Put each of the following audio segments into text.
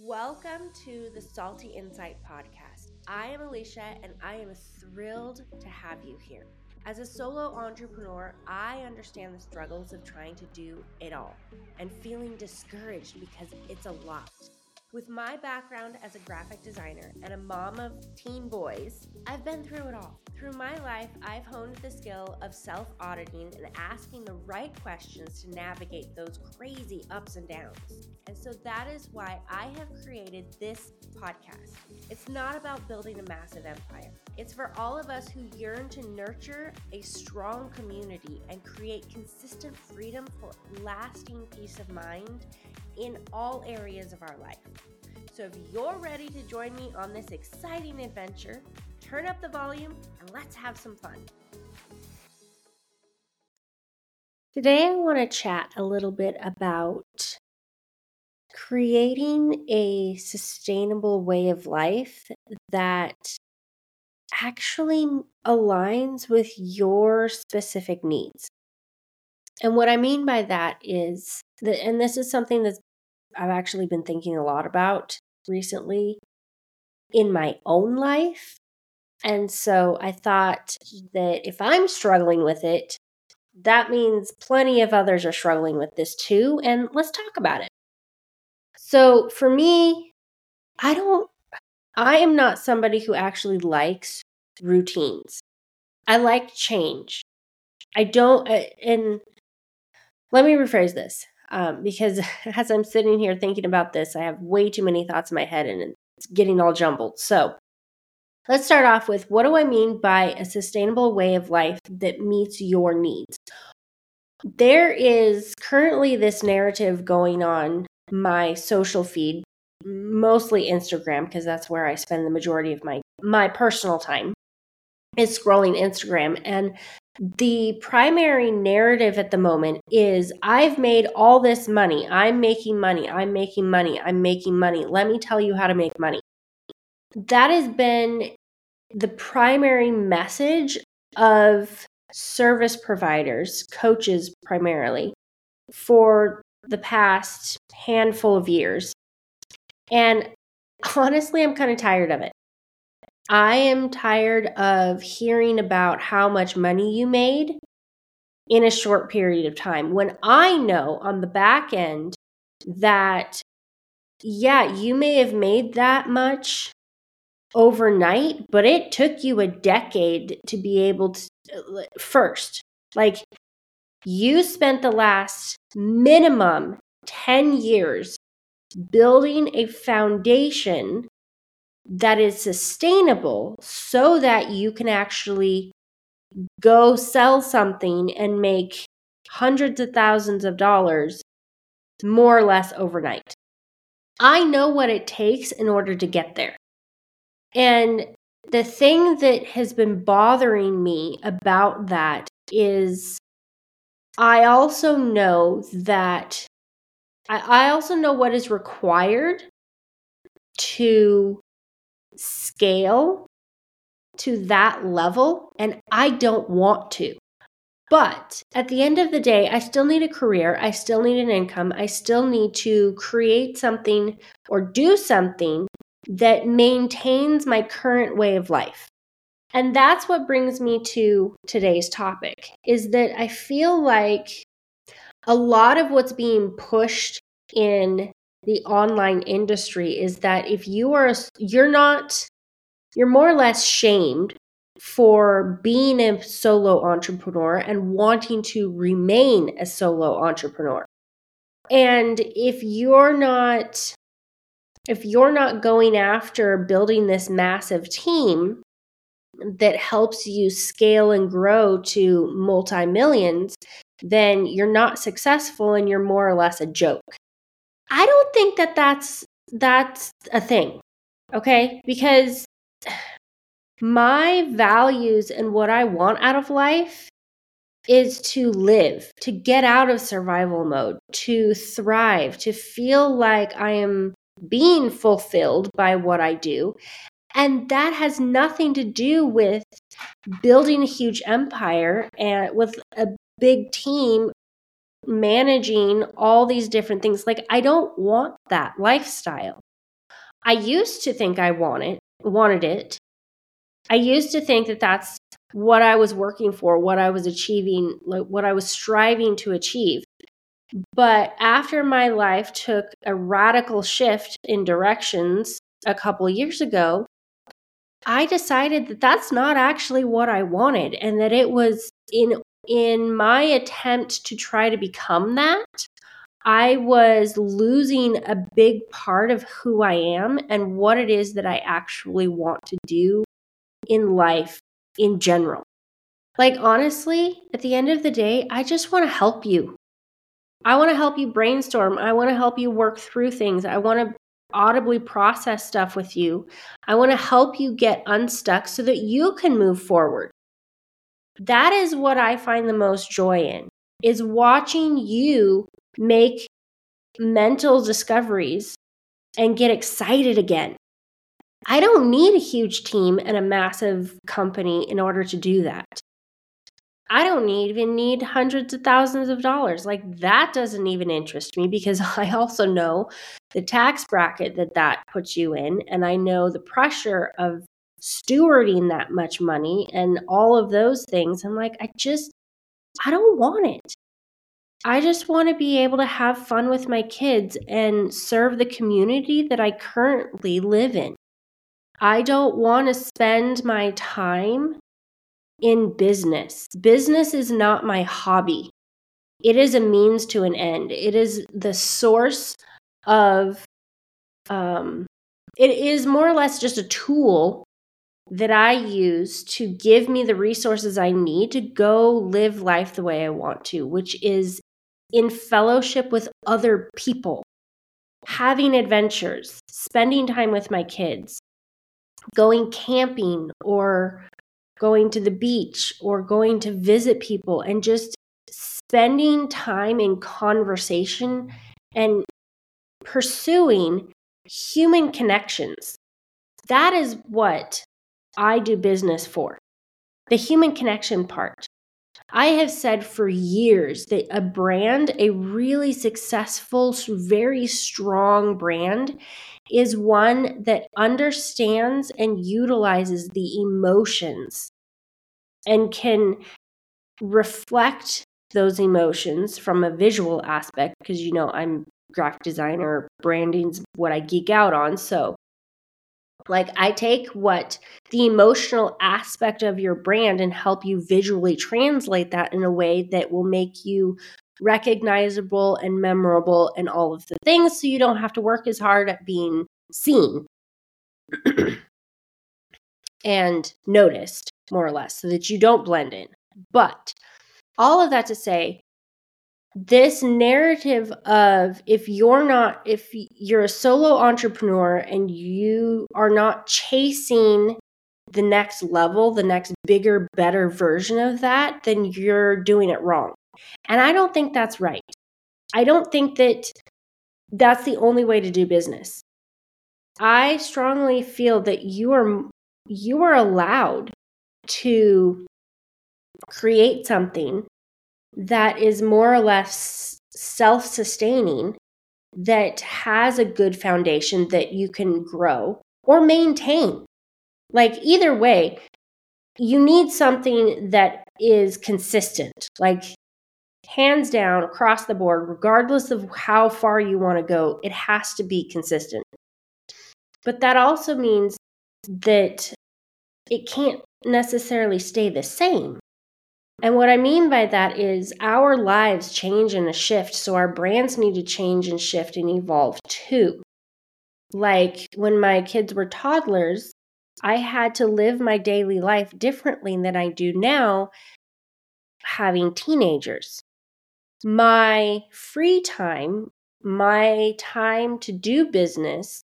Welcome to the Salty Insight Podcast. I am Alicia and I am thrilled to have you here. As a solo entrepreneur, I understand the struggles of trying to do it all and feeling discouraged because it's a lot. With my background as a graphic designer and a mom of teen boys, I've been through it all. Through my life, I've honed the skill of self auditing and asking the right questions to navigate those crazy ups and downs. And so that is why I have created this podcast. It's not about building a massive empire, it's for all of us who yearn to nurture a strong community and create consistent freedom for lasting peace of mind in all areas of our life. So if you're ready to join me on this exciting adventure, turn up the volume and let's have some fun. Today, I want to chat a little bit about creating a sustainable way of life that actually aligns with your specific needs. And what I mean by that is that, and this is something that I've actually been thinking a lot about recently in my own life. And so I thought that if I'm struggling with it, that means plenty of others are struggling with this too. And let's talk about it. So for me, I don't, I am not somebody who actually likes routines. I like change. I don't, and let me rephrase this um, because as I'm sitting here thinking about this, I have way too many thoughts in my head and it's getting all jumbled. So let's start off with what do I mean by a sustainable way of life that meets your needs? There is currently this narrative going on my social feed, mostly Instagram, because that's where I spend the majority of my my personal time is scrolling Instagram. And the primary narrative at the moment is I've made all this money. I'm making money. I'm making money. I'm making money. Let me tell you how to make money. That has been the primary message of service providers, coaches primarily, for the past handful of years. And honestly, I'm kind of tired of it. I am tired of hearing about how much money you made in a short period of time when I know on the back end that, yeah, you may have made that much overnight, but it took you a decade to be able to first. Like, you spent the last minimum 10 years building a foundation that is sustainable so that you can actually go sell something and make hundreds of thousands of dollars more or less overnight. I know what it takes in order to get there. And the thing that has been bothering me about that is I also know that I, also know what is required to scale to that level, and I don't want to. But at the end of the day, I still need a career. I still need an income. I still need to create something or do something that maintains my current way of life. And that's what brings me to today's topic is that I feel like a lot of what's being pushed in the online industry is that if you are you're not you're more or less shamed for being a solo entrepreneur and wanting to remain a solo entrepreneur. And if you're not if you're not going after building this massive team that helps you scale and grow to multi millions, then you're not successful and you're more or less a joke. I don't think that that's that's a thing. Okay? Because my values and what I want out of life is to live, to get out of survival mode, to thrive, to feel like I am being fulfilled by what I do. And that has nothing to do with building a huge empire and with a big team managing all these different things. Like, I don't want that lifestyle. I used to think I wanted wanted it. I used to think that that's what I was working for, what I was achieving, like what I was striving to achieve. But after my life took a radical shift in directions a couple years ago, I decided that that's not actually what I wanted and that it was in in my attempt to try to become that I was losing a big part of who I am and what it is that I actually want to do in life in general. Like, honestly, at the end of the day, I just want to help you. I want to help you brainstorm. I want to help you work through things. I want to audibly process stuff with you. I want to help you get unstuck so that you can move forward. That is what I find the most joy in is watching you make mental discoveries and get excited again. I don't need a huge team and a massive company in order to do that. I don't even need hundreds of thousands of dollars. Like that doesn't even interest me because I also know the tax bracket that that puts you in. And I know the pressure of stewarding that much money and all of those things. I'm like, I just, I don't want it. I just want to be able to have fun with my kids and serve the community that I currently live in. I don't want to spend my time in business. Business is not my hobby. It is a means to an end. It is the source of um it is more or less just a tool that I use to give me the resources I need to go live life the way I want to, which is in fellowship with other people, having adventures, spending time with my kids, going camping or going to the beach or going to visit people and just spending time in conversation and pursuing human connections. That is what I do business for. The human connection part. I have said for years that a brand, a really successful, very strong brand, is one that understands and utilizes the emotions and can reflect those emotions from a visual aspect because you know I'm graphic designer branding's what I geek out on so like, I take what the emotional aspect of your brand and help you visually translate that in a way that will make you recognizable and memorable and all of the things so you don't have to work as hard at being seen and noticed, more or less, so that you don't blend in. But all of that to say, this narrative of if you're not if you're a solo entrepreneur and you are not chasing the next level the next bigger better version of that then you're doing it wrong. And i don't think that's right. I don't think that that's the only way to do business. I strongly feel that you are you are allowed to create something that is more or less self sustaining, that has a good foundation that you can grow or maintain. Like, either way, you need something that is consistent, like hands down across the board, regardless of how far you want to go, it has to be consistent. But that also means that it can't necessarily stay the same. And what I mean by that is our lives change and shift, so our brands need to change and shift and evolve too. Like when my kids were toddlers, I had to live my daily life differently than I do now having teenagers. My free time, my time to do business,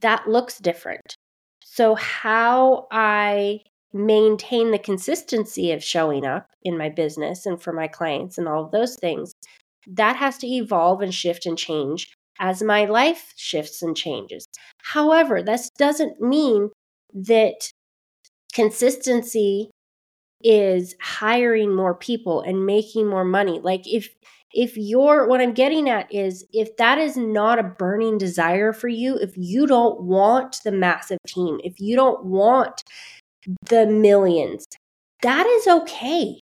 that looks different. So, how I maintain the consistency of showing up in my business and for my clients and all of those things, that has to evolve and shift and change as my life shifts and changes. However, this doesn't mean that consistency is hiring more people and making more money. Like if if you're what I'm getting at is if that is not a burning desire for you, if you don't want the massive team, if you don't want the millions, that is okay.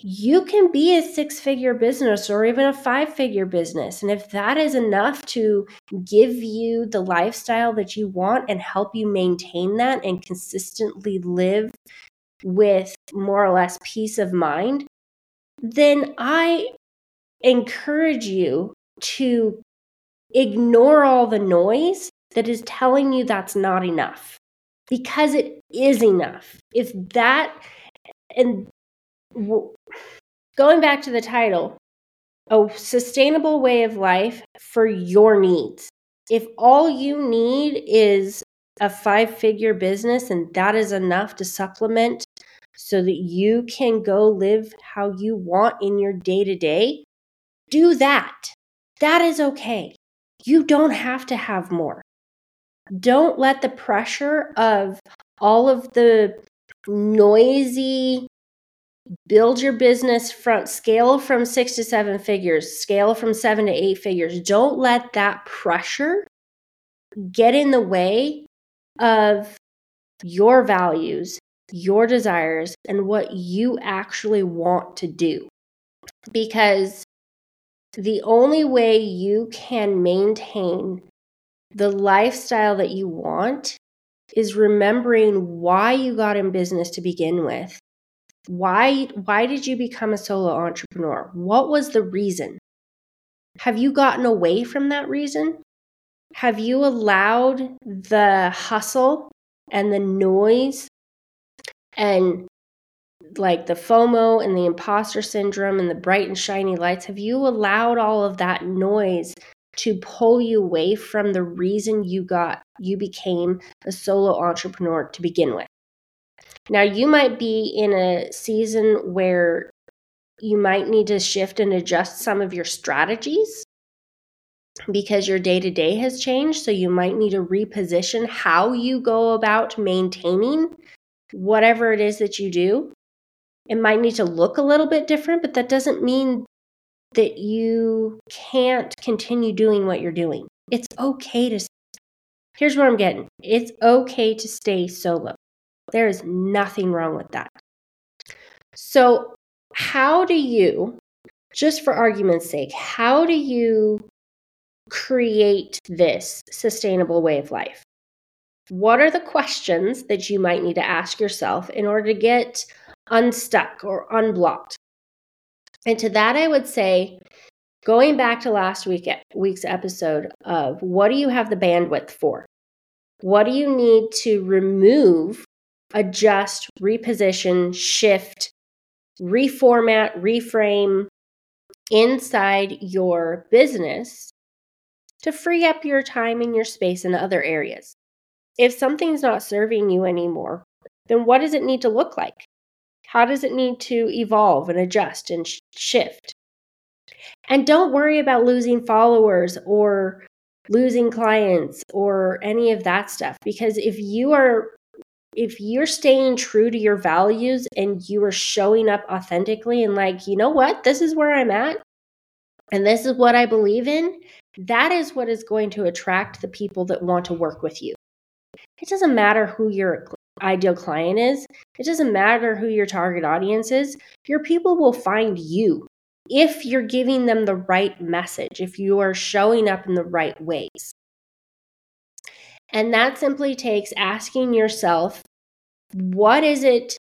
You can be a six figure business or even a five figure business. And if that is enough to give you the lifestyle that you want and help you maintain that and consistently live with more or less peace of mind, then I encourage you to ignore all the noise that is telling you that's not enough because it is enough. If that, and going back to the title, a sustainable way of life for your needs. If all you need is a five figure business and that is enough to supplement so that you can go live how you want in your day to day, do that. That is okay. You don't have to have more. Don't let the pressure of all of the noisy build your business from scale from six to seven figures, scale from seven to eight figures. Don't let that pressure get in the way of your values, your desires, and what you actually want to do. Because the only way you can maintain the lifestyle that you want is remembering why you got in business to begin with. Why why did you become a solo entrepreneur? What was the reason? Have you gotten away from that reason? Have you allowed the hustle and the noise and like the FOMO and the imposter syndrome and the bright and shiny lights, have you allowed all of that noise to pull you away from the reason you got you became a solo entrepreneur to begin with? Now, you might be in a season where you might need to shift and adjust some of your strategies because your day to day has changed. So, you might need to reposition how you go about maintaining whatever it is that you do. It might need to look a little bit different, but that doesn't mean that you can't continue doing what you're doing. It's okay to. Here's what I'm getting it's okay to stay solo. There is nothing wrong with that. So, how do you, just for argument's sake, how do you create this sustainable way of life? What are the questions that you might need to ask yourself in order to get unstuck or unblocked? And to that, I would say, going back to last week week's episode of what do you have the bandwidth for? What do you need to remove, adjust, reposition, shift, reformat, reframe inside your business to free up your time and your space in other areas? If something's not serving you anymore, then what does it need to look like? How does it need to evolve and adjust and sh- shift? And don't worry about losing followers or losing clients or any of that stuff because if you are if you're staying true to your values and you are showing up authentically and like, you know what? This is where I'm at and this is what I believe in, that is what is going to attract the people that want to work with you. It doesn't matter who your ideal client is, it doesn't matter who your target audience is. Your people will find you if you're giving them the right message, if you are showing up in the right ways. And that simply takes asking yourself, what is it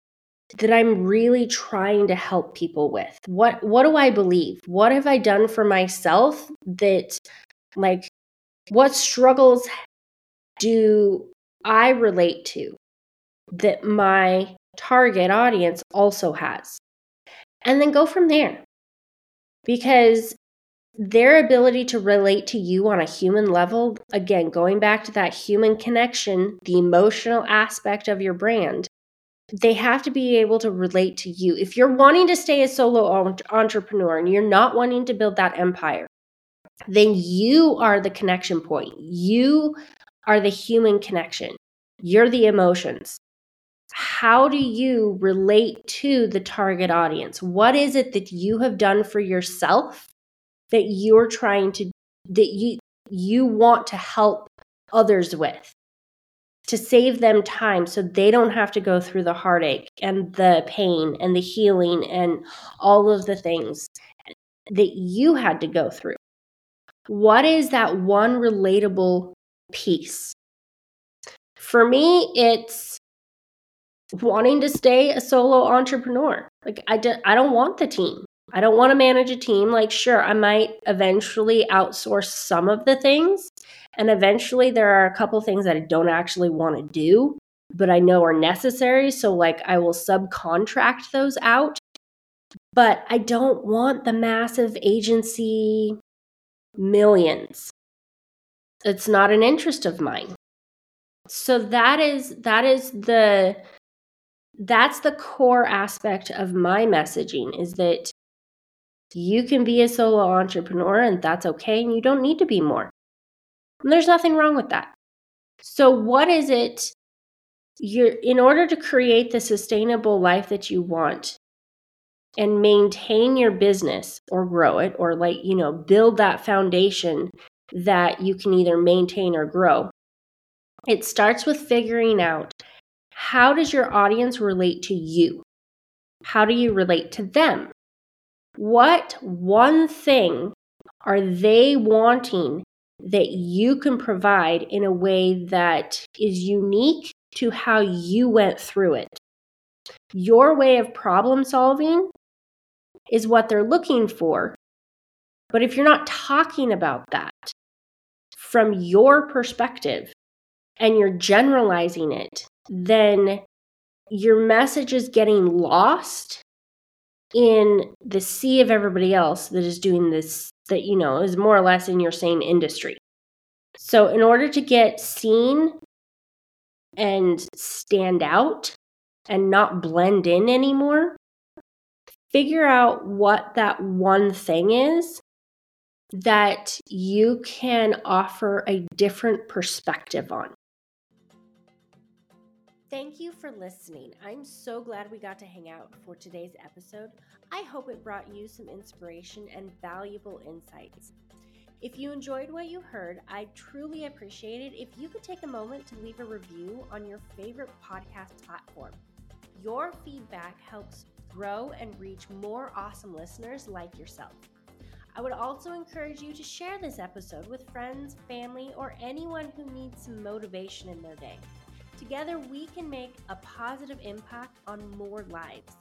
that I'm really trying to help people with? What what do I believe? What have I done for myself that like what struggles do I relate to that my target audience also has. And then go from there. Because their ability to relate to you on a human level, again, going back to that human connection, the emotional aspect of your brand, they have to be able to relate to you. If you're wanting to stay a solo entrepreneur and you're not wanting to build that empire, then you are the connection point. You are the human connection. You're the emotions. How do you relate to the target audience? What is it that you have done for yourself that you're trying to that you you want to help others with to save them time so they don't have to go through the heartache and the pain and the healing and all of the things that you had to go through. What is that one relatable piece? For me, it's wanting to stay a solo entrepreneur. Like I, do, I don't want the team. I don't want to manage a team. Like, sure, I might eventually outsource some of the things. And eventually, there are a couple things that I don't actually want to do, but I know are necessary. So, like, I will subcontract those out. But I don't want the massive agency millions. It's not an interest of mine. So that is that is the that's the core aspect of my messaging is that you can be a solo entrepreneur and that's okay and you don't need to be more. And there's nothing wrong with that. So what is it you're in order to create the sustainable life that you want and maintain your business or grow it or like, you know, build that foundation that you can either maintain or grow. It starts with figuring out how does your audience relate to you? How do you relate to them? What one thing are they wanting that you can provide in a way that is unique to how you went through it? Your way of problem solving is what they're looking for. But if you're not talking about that from your perspective and you're generalizing it, then your message is getting lost in the sea of everybody else that is doing this, that, you know, is more or less in your same industry. So, in order to get seen and stand out and not blend in anymore, figure out what that one thing is that you can offer a different perspective on. Thank you for listening. I'm so glad we got to hang out for today's episode. I hope it brought you some inspiration and valuable insights. If you enjoyed what you heard, I'd truly appreciate it if you could take a moment to leave a review on your favorite podcast platform. Your feedback helps grow and reach more awesome listeners like yourself. I would also encourage you to share this episode with friends, family, or anyone who needs some motivation in their day. Together, we can make a positive impact on more lives.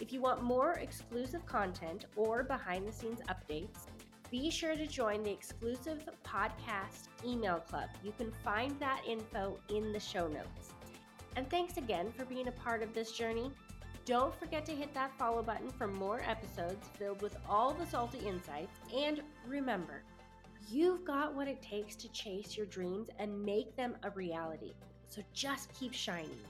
If you want more exclusive content or behind the scenes updates, be sure to join the exclusive podcast email club. You can find that info in the show notes. And thanks again for being a part of this journey. Don't forget to hit that follow button for more episodes filled with all the salty insights. And remember, you've got what it takes to chase your dreams and make them a reality. So just keep shining.